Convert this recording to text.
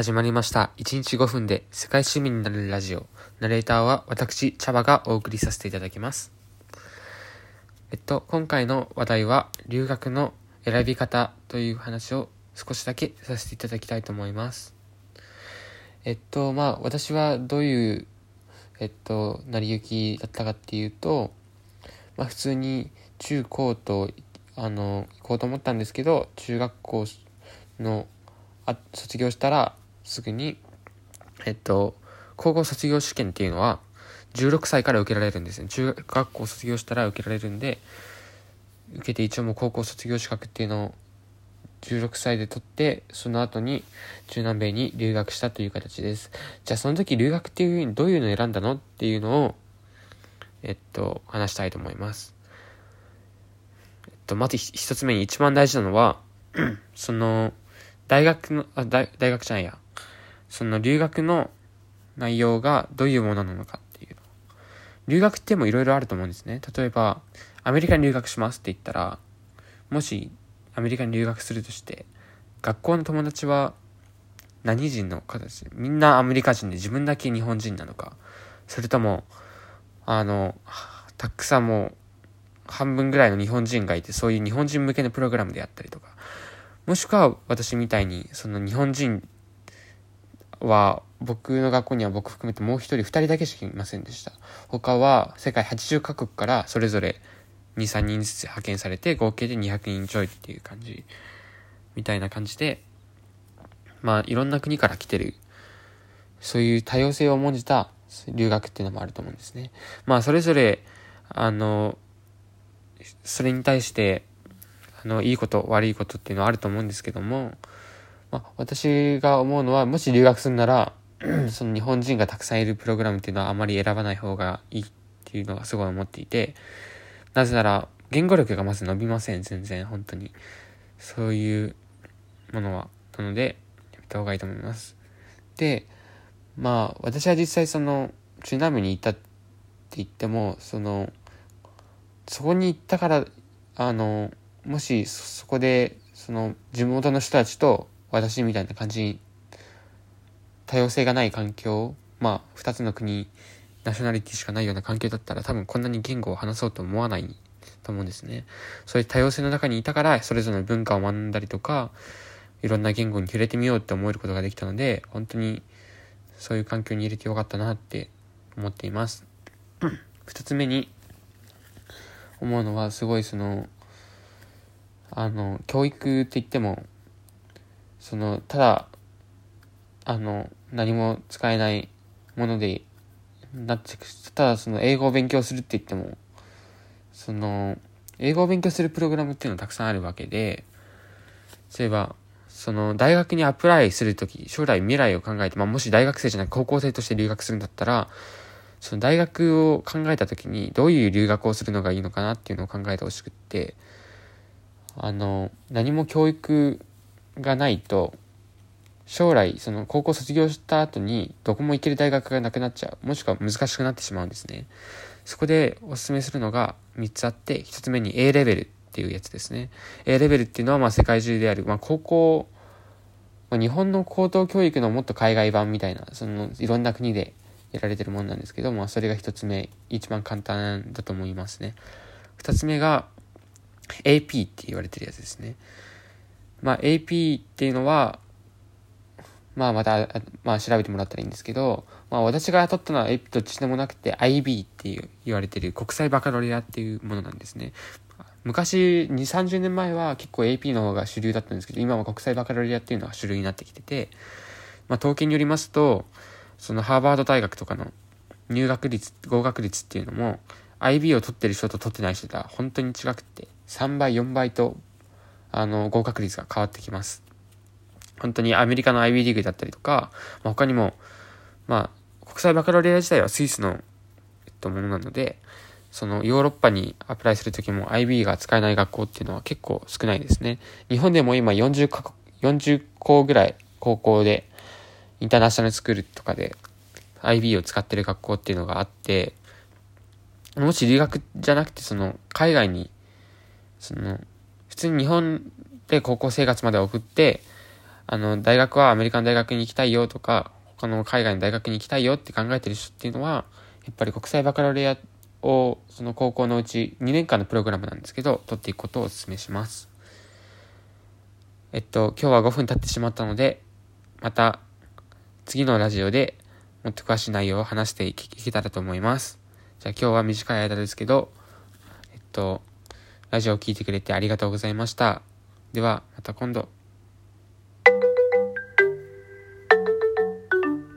始まりました。1日5分で世界趣味になるラジオ。ナレーターは私、茶葉がお送りさせていただきます。えっと、今回の話題は、留学の選び方という話を少しだけさせていただきたいと思います。えっと、まあ、私はどういう、えっと、成り行きだったかっていうと、まあ、普通に中高と、あの、行こうと思ったんですけど、中学校の、あ卒業したらすぐに、えっと、高校卒業試験っていうのは16歳から受けられるんですね。中学校卒業したら受けられるんで、受けて一応もう高校卒業資格っていうのを16歳で取って、その後に中南米に留学したという形です。じゃあその時留学っていうふうにどういうのを選んだのっていうのを、えっと、話したいと思います。えっと、まず一つ目に一番大事なのは、その、大学の、あ、大大学じゃないや。その留学の内容がどういうものなのかっていう。留学ってもいろいろあると思うんですね。例えば、アメリカに留学しますって言ったら、もしアメリカに留学するとして、学校の友達は何人の形みんなアメリカ人で自分だけ日本人なのか、それとも、あの、たくさんもう半分ぐらいの日本人がいて、そういう日本人向けのプログラムでやったりとか、もしくは私みたいに、その日本人は、僕の学校には僕含めてもう一人、二人だけしかいませんでした。他は世界80カ国からそれぞれ2、3人ずつ派遣されて、合計で200人ちょいっていう感じ、みたいな感じで、まあいろんな国から来てる、そういう多様性を重んじた留学っていうのもあると思うんですね。まあそれぞれ、あの、それに対して、あの、いいこと、悪いことっていうのはあると思うんですけども、まあ、私が思うのは、もし留学するなら、その日本人がたくさんいるプログラムっていうのはあまり選ばない方がいいっていうのがすごい思っていて、なぜなら、言語力がまず伸びません、全然、本当に。そういうものは。なので、やめた方がいいと思います。で、まあ、私は実際その、中南米に行ったって言っても、その、そこに行ったから、あの、もしそこでその地元の人たちと私みたいな感じに多様性がない環境まあ2つの国ナショナリティしかないような環境だったら多分こんなに言語を話そうと思わないと思うんですね。そういう多様性の中にいたからそれぞれの文化を学んだりとかいろんな言語に触れてみようって思えることができたので本当にそういう環境に入れてよかったなって思っています。2つ目に思うのはすごいそのあの教育って言ってもそのただあの何も使えないものでなってただその英語を勉強するって言ってもその英語を勉強するプログラムっていうのはたくさんあるわけでそういえばその大学にアプライするとき将来未来を考えて、まあ、もし大学生じゃなく高校生として留学するんだったらその大学を考えたときにどういう留学をするのがいいのかなっていうのを考えてほしくってあの何も教育がないと将来その高校卒業した後にどこも行ける大学がなくなっちゃう。もしくは難しくなってしまうんですね。そこでおすすめするのが3つあって1つ目に A レベルっていうやつですね。A レベルっていうのはま世界中である、まあ、高校、まあ、日本の高等教育のもっと海外版みたいなそのいろんな国でやられてるものなんですけど、まあ、それが1つ目一番簡単だと思いますね。2つ目が AP って言われてるやつですね。まあ AP っていうのは、まあまた、まあ調べてもらったらいいんですけど、まあ私が取ったのは AP とちでもなくて IB っていう言われてる国際バカロレアっていうものなんですね。昔、2、30年前は結構 AP の方が主流だったんですけど、今は国際バカロレアっていうのが主流になってきてて、まあ統計によりますと、そのハーバード大学とかの入学率、合格率っていうのも、IB を取ってる人と取ってない人とは本当に違くて、3倍、4倍と、あの、合格率が変わってきます。本当にアメリカの IB リーグだったりとか、まあ、他にも、まあ、国際バカロレア自体はスイスの、えっと、ものなので、そのヨーロッパにアプライするときも IB が使えない学校っていうのは結構少ないですね。日本でも今40か40校ぐらい高校で、インターナショナルスクールとかで IB を使ってる学校っていうのがあって、もし留学じゃなくてその海外にその普通に日本で高校生活まで送ってあの、大学はアメリカの大学に行きたいよとか、他の海外の大学に行きたいよって考えてる人っていうのは、やっぱり国際バカロレアを、その高校のうち2年間のプログラムなんですけど、取っていくことをお勧めします。えっと、今日は5分経ってしまったので、また次のラジオでもっと詳しい内容を話していけたらと思います。じゃあ今日は短い間ですけど、えっと、ラジオを聴いてくれてありがとうございました。では、また今度。